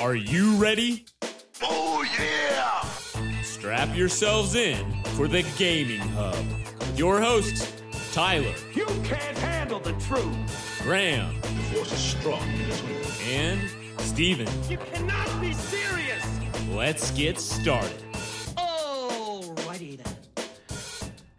Are you ready? Oh, yeah! Strap yourselves in for the Gaming Hub. Your hosts, Tyler, You can't handle the truth! Graham, The force is strong in this one. and Steven. You cannot be serious! Let's get started.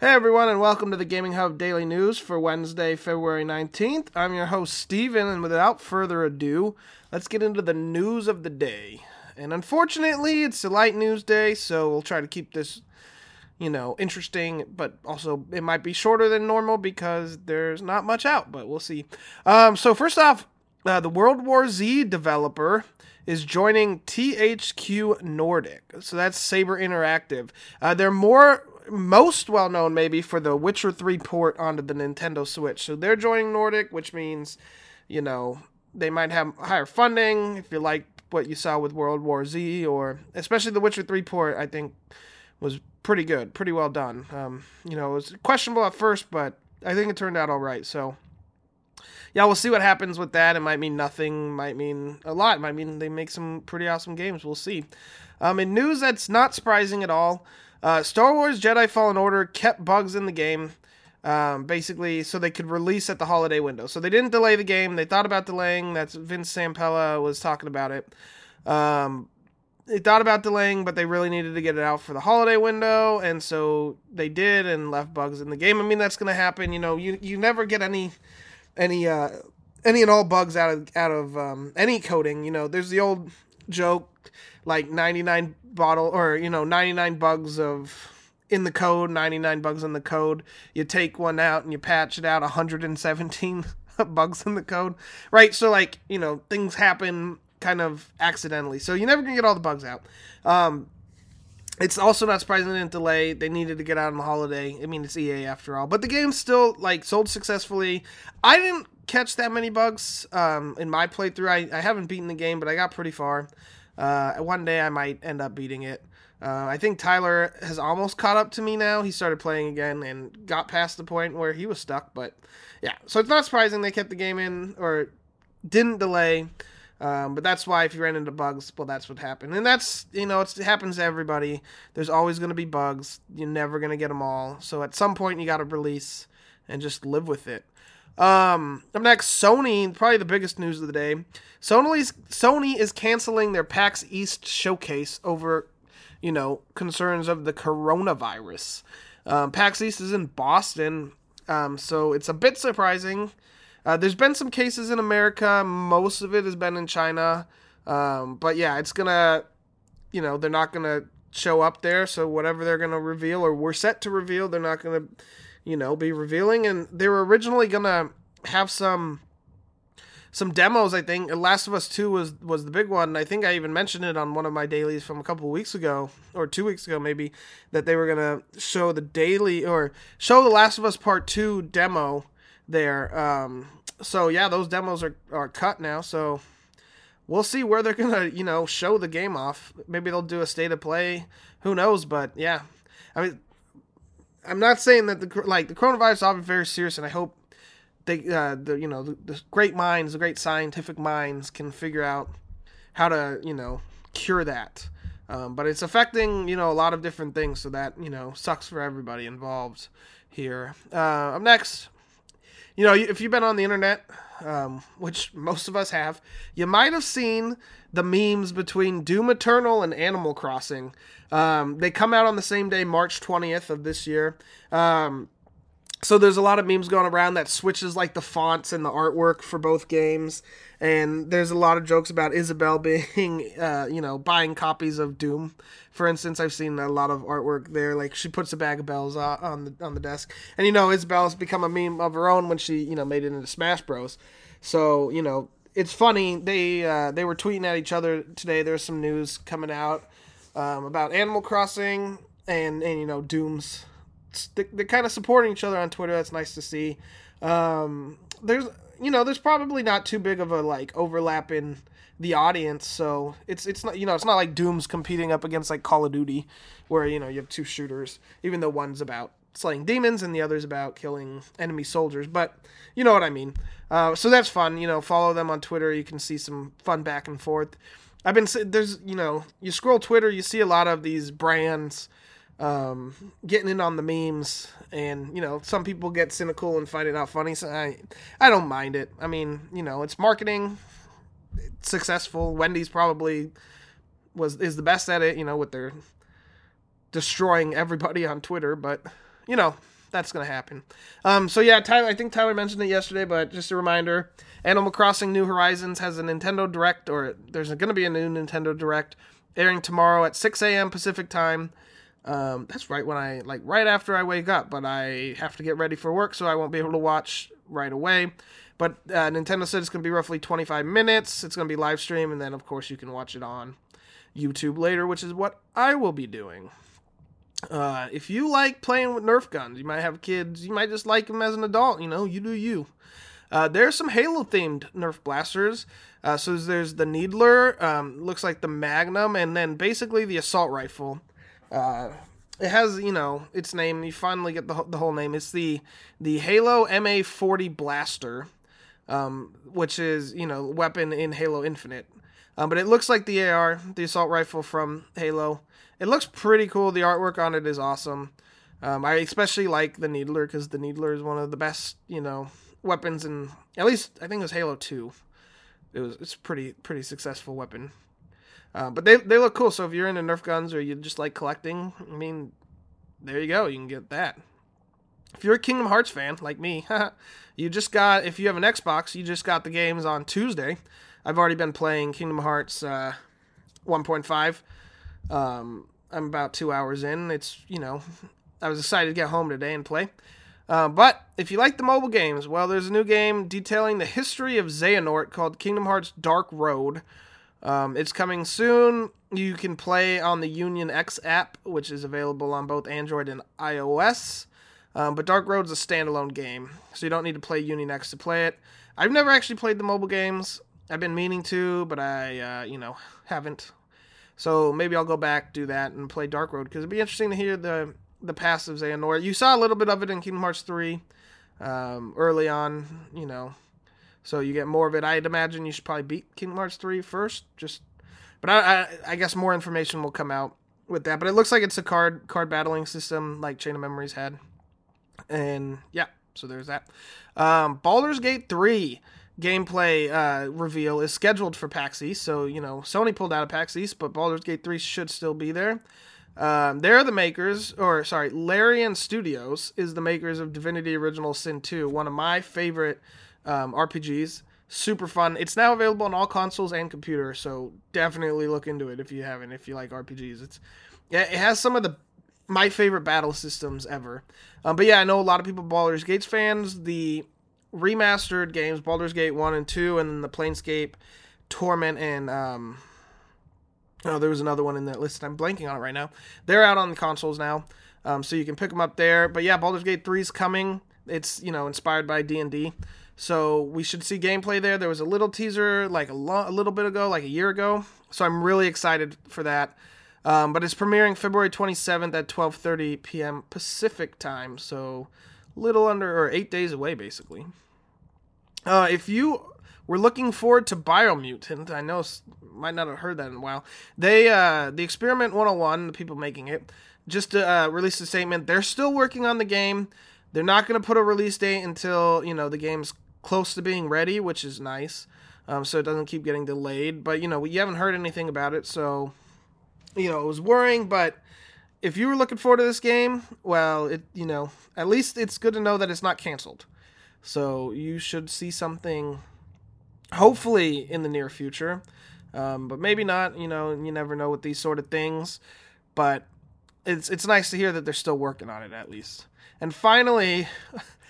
Hey everyone, and welcome to the Gaming Hub Daily News for Wednesday, February 19th. I'm your host, Steven, and without further ado, let's get into the news of the day. And unfortunately, it's a light news day, so we'll try to keep this, you know, interesting, but also it might be shorter than normal because there's not much out, but we'll see. Um, so, first off, uh, the World War Z developer is joining THQ Nordic. So that's Saber Interactive. Uh, they're more most well known maybe for the Witcher 3 port onto the Nintendo Switch. So they're joining Nordic, which means, you know, they might have higher funding if you like what you saw with World War Z or especially the Witcher 3 port, I think was pretty good, pretty well done. Um, you know, it was questionable at first, but I think it turned out all right. So yeah, we'll see what happens with that. It might mean nothing, might mean a lot. Might mean they make some pretty awesome games. We'll see. Um, in news that's not surprising at all, uh, Star Wars Jedi Fallen Order kept bugs in the game, um, basically, so they could release at the holiday window. So they didn't delay the game. They thought about delaying. That's Vince Zampella was talking about it. Um, they thought about delaying, but they really needed to get it out for the holiday window, and so they did and left bugs in the game. I mean, that's going to happen. You know, you you never get any any uh any and all bugs out of out of um, any coding. You know, there's the old joke like 99 bottle or you know 99 bugs of in the code, 99 bugs in the code. You take one out and you patch it out 117 bugs in the code. Right? So like, you know, things happen kind of accidentally. So you're never going to get all the bugs out. Um it's also not surprising they didn't delay. They needed to get out on the holiday. I mean, it's EA after all, but the game still like sold successfully. I didn't catch that many bugs um, in my playthrough. I, I haven't beaten the game, but I got pretty far. Uh, one day I might end up beating it. Uh, I think Tyler has almost caught up to me now. He started playing again and got past the point where he was stuck. But yeah, so it's not surprising they kept the game in or didn't delay. Um, but that's why if you ran into bugs, well, that's what happened. And that's, you know, it happens to everybody. There's always going to be bugs. You're never going to get them all. So at some point, you got to release and just live with it. Um, up next, Sony, probably the biggest news of the day. Sony's, Sony is canceling their PAX East showcase over, you know, concerns of the coronavirus. Um, PAX East is in Boston, um, so it's a bit surprising. Uh, there's been some cases in America. Most of it has been in China. Um, but yeah, it's gonna, you know, they're not gonna show up there. So whatever they're gonna reveal or we're set to reveal, they're not gonna, you know, be revealing. And they were originally gonna have some, some demos. I think Last of Us Two was was the big one. I think I even mentioned it on one of my dailies from a couple weeks ago or two weeks ago maybe that they were gonna show the daily or show the Last of Us Part Two demo there. Um, so yeah, those demos are, are cut now. So we'll see where they're gonna, you know, show the game off. Maybe they'll do a state of play. Who knows? But yeah, I mean, I'm not saying that the like the coronavirus is obviously very serious, and I hope they, uh, the you know, the, the great minds, the great scientific minds, can figure out how to, you know, cure that. Um, but it's affecting, you know, a lot of different things, so that you know sucks for everybody involved here. Uh, up next, you know, if you've been on the internet, um, which most of us have, you might have seen the memes between Doom Eternal and Animal Crossing. Um, they come out on the same day, March 20th of this year. Um, so there's a lot of memes going around that switches like the fonts and the artwork for both games. And there's a lot of jokes about Isabelle being uh, you know buying copies of doom. For instance i've seen a lot of artwork there. Like she puts a bag of bells on the on the desk. And you know Isabelle's become a meme of her own when she you know made it into smash bros. So you know it's funny. They uh, they were tweeting at each other today. There's some news coming out um, about animal crossing and and you know doom's they're kind of supporting each other on Twitter. That's nice to see. Um, there's you know there's probably not too big of a like overlap in the audience, so it's it's not you know it's not like Doom's competing up against like Call of Duty, where you know you have two shooters, even though one's about slaying demons and the other's about killing enemy soldiers. But you know what I mean. Uh, so that's fun. You know, follow them on Twitter. You can see some fun back and forth. I've been there's you know you scroll Twitter, you see a lot of these brands um, getting in on the memes, and you know some people get cynical and find it not funny. So I I don't mind it. I mean you know it's marketing, it's successful. Wendy's probably was is the best at it. You know with their destroying everybody on Twitter, but you know that's gonna happen. Um, so yeah, Tyler, I think Tyler mentioned it yesterday, but just a reminder: Animal Crossing New Horizons has a Nintendo Direct, or there's gonna be a new Nintendo Direct airing tomorrow at 6 a.m. Pacific time. Um, that's right when I like right after I wake up, but I have to get ready for work, so I won't be able to watch right away. But uh, Nintendo said it's gonna be roughly 25 minutes. It's gonna be live stream, and then of course you can watch it on YouTube later, which is what I will be doing. Uh, if you like playing with Nerf guns, you might have kids, you might just like them as an adult, you know, you do you. Uh, there's some Halo themed Nerf blasters. Uh, so there's the Needler, um, looks like the Magnum, and then basically the assault rifle. Uh, it has, you know, its name. You finally get the, the whole name. It's the the Halo MA40 Blaster, um, which is, you know, weapon in Halo Infinite. Um, but it looks like the AR, the assault rifle from Halo. It looks pretty cool. The artwork on it is awesome. Um, I especially like the Needler because the Needler is one of the best, you know, weapons in at least I think it was Halo Two. It was it's pretty pretty successful weapon. Uh, but they they look cool. So if you're into Nerf guns or you just like collecting, I mean, there you go. You can get that. If you're a Kingdom Hearts fan like me, you just got if you have an Xbox, you just got the games on Tuesday. I've already been playing Kingdom Hearts uh, 1.5. Um, I'm about two hours in. It's you know, I was excited to get home today and play. Uh, but if you like the mobile games, well, there's a new game detailing the history of Xehanort called Kingdom Hearts Dark Road. Um, it's coming soon. You can play on the Union X app, which is available on both Android and iOS. Um, but Dark Road's is a standalone game, so you don't need to play Union X to play it. I've never actually played the mobile games. I've been meaning to, but I, uh, you know, haven't. So maybe I'll go back, do that, and play Dark Road because it'd be interesting to hear the the of Xehanort. You saw a little bit of it in Kingdom Hearts three, um, early on, you know. So you get more of it. I'd imagine you should probably beat Kingdom Hearts three first, just. But I, I, I guess more information will come out with that. But it looks like it's a card card battling system like Chain of Memories had, and yeah. So there's that. Um, Baldur's Gate three gameplay uh, reveal is scheduled for PAX East. So, you know, Sony pulled out of PAX East, but Baldur's Gate 3 should still be there. Um, they're the makers, or sorry, Larian Studios is the makers of Divinity Original Sin 2, one of my favorite um, RPGs. Super fun. It's now available on all consoles and computer, so definitely look into it if you haven't. If you like RPGs, it's yeah, it has some of the my favorite battle systems ever. Um, but yeah, I know a lot of people Baldur's Gates fans. The remastered games, Baldur's Gate 1 and 2, and then the Planescape, Torment, and um oh, there was another one in that list. I'm blanking on it right now. They're out on the consoles now, um, so you can pick them up there. But yeah, Baldur's Gate 3 is coming. It's you know inspired by D and D, so we should see gameplay there. There was a little teaser like a, lo- a little bit ago, like a year ago. So I'm really excited for that. Um, but it's premiering February 27th at 12:30 p.m. Pacific time. So little under or eight days away, basically. Uh, if you were looking forward to Biomutant, I know might not have heard that in a while. They, uh, the Experiment 101, the people making it, just uh, released a statement. They're still working on the game. They're not going to put a release date until you know the game's close to being ready, which is nice. Um, so it doesn't keep getting delayed. But you know, you haven't heard anything about it, so you know it was worrying, but if you were looking forward to this game, well, it you know, at least it's good to know that it's not canceled. So you should see something, hopefully in the near future, um, but maybe not. You know, you never know with these sort of things. But it's it's nice to hear that they're still working on it at least. And finally,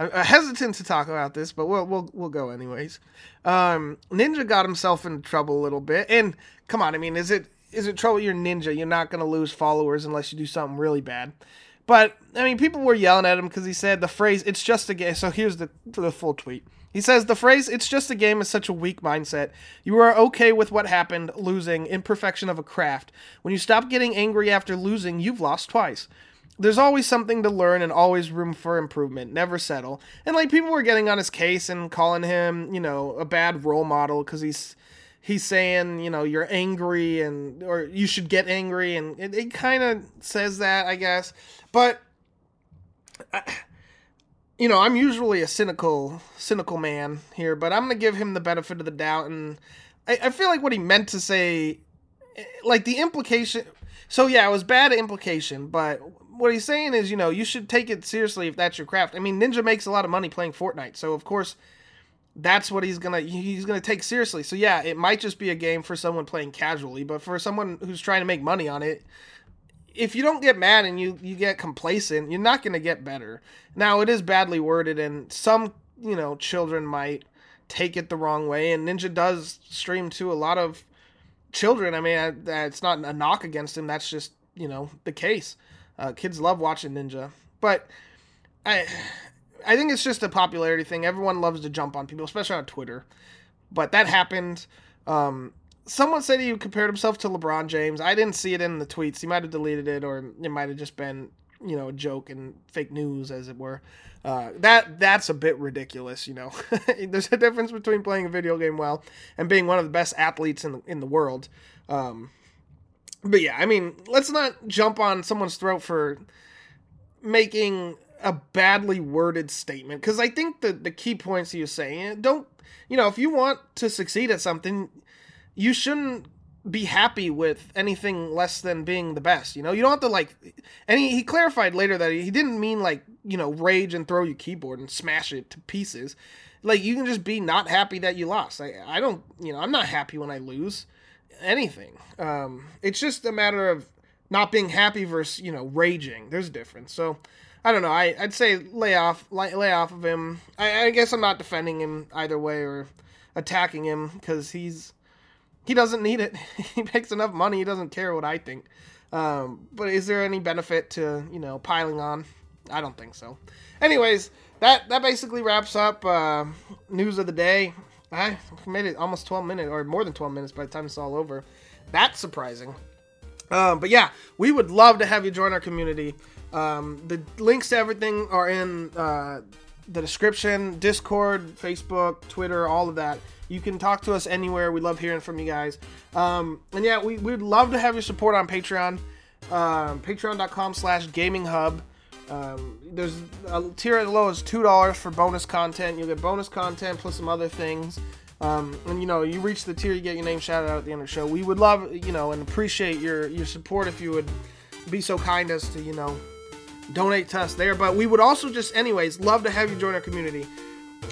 I'm hesitant to talk about this, but we'll we'll we'll go anyways. Um, Ninja got himself into trouble a little bit, and come on, I mean, is it is it trouble? You're ninja. You're not going to lose followers unless you do something really bad. But I mean, people were yelling at him because he said the phrase "It's just a game." So here's the the full tweet. He says the phrase "It's just a game" is such a weak mindset. You are okay with what happened, losing, imperfection of a craft. When you stop getting angry after losing, you've lost twice. There's always something to learn and always room for improvement. Never settle. And like people were getting on his case and calling him, you know, a bad role model because he's he's saying, you know, you're angry and or you should get angry, and it, it kind of says that, I guess. But you know, I'm usually a cynical cynical man here, but I'm gonna give him the benefit of the doubt, and I, I feel like what he meant to say, eh, like the implication. So yeah, it was bad implication, but what he's saying is, you know, you should take it seriously if that's your craft. I mean, Ninja makes a lot of money playing Fortnite, so of course that's what he's gonna he's gonna take seriously. So yeah, it might just be a game for someone playing casually, but for someone who's trying to make money on it, if you don't get mad and you you get complacent, you're not gonna get better. Now it is badly worded, and some you know children might take it the wrong way, and Ninja does stream to a lot of children. I mean, it's not a knock against him. That's just you know the case. Uh, kids love watching Ninja, but I I think it's just a popularity thing. Everyone loves to jump on people, especially on Twitter. But that happened. Um, someone said he compared himself to LeBron James. I didn't see it in the tweets. He might have deleted it, or it might have just been, you know, a joke and fake news, as it were. Uh, that that's a bit ridiculous, you know. There's a difference between playing a video game well and being one of the best athletes in the in the world. Um, but yeah, I mean, let's not jump on someone's throat for making a badly worded statement because I think the the key points was saying eh, don't you know if you want to succeed at something you shouldn't be happy with anything less than being the best you know? You don't have to like and he, he clarified later that he didn't mean like you know rage and throw your keyboard and smash it to pieces. Like you can just be not happy that you lost. I, I don't you know I'm not happy when I lose anything um it's just a matter of not being happy versus you know raging there's a difference so I don't know. I'd say lay off, lay, lay off of him. I, I guess I'm not defending him either way or attacking him because he's he doesn't need it. he makes enough money. He doesn't care what I think. Um, but is there any benefit to you know piling on? I don't think so. Anyways, that that basically wraps up uh, news of the day. I made it almost 12 minutes or more than 12 minutes by the time it's all over. That's surprising. Um, but yeah, we would love to have you join our community. Um, the links to everything are in uh, the description Discord, Facebook, Twitter, all of that. You can talk to us anywhere. We love hearing from you guys. Um, and yeah, we, we'd love to have your support on Patreon. Um, Patreon.com slash gaming hub. Um, there's a tier as low as $2 for bonus content. You'll get bonus content plus some other things. Um, and you know, you reach the tier, you get your name shouted out at the end of the show. We would love, you know, and appreciate your your support if you would be so kind as to, you know, donate to us there. But we would also just, anyways, love to have you join our community.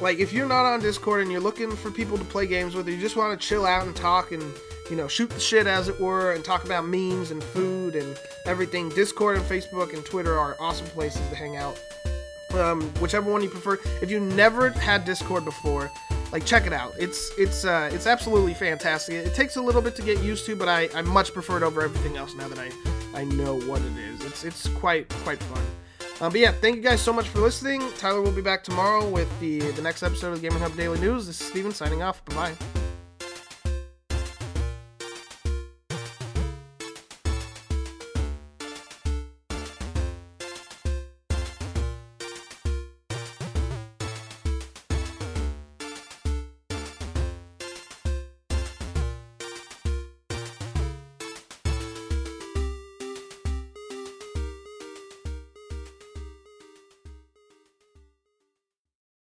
Like, if you're not on Discord and you're looking for people to play games with, or you just want to chill out and talk and, you know, shoot the shit as it were, and talk about memes and food and everything, Discord and Facebook and Twitter are awesome places to hang out. Um, whichever one you prefer. If you never had Discord before, like check it out. It's it's uh, it's absolutely fantastic. It takes a little bit to get used to, but I, I much prefer it over everything else now that I I know what it is. It's it's quite quite fun. Um, but yeah, thank you guys so much for listening. Tyler will be back tomorrow with the the next episode of the Gaming Hub Daily News. This is Steven signing off. Bye bye.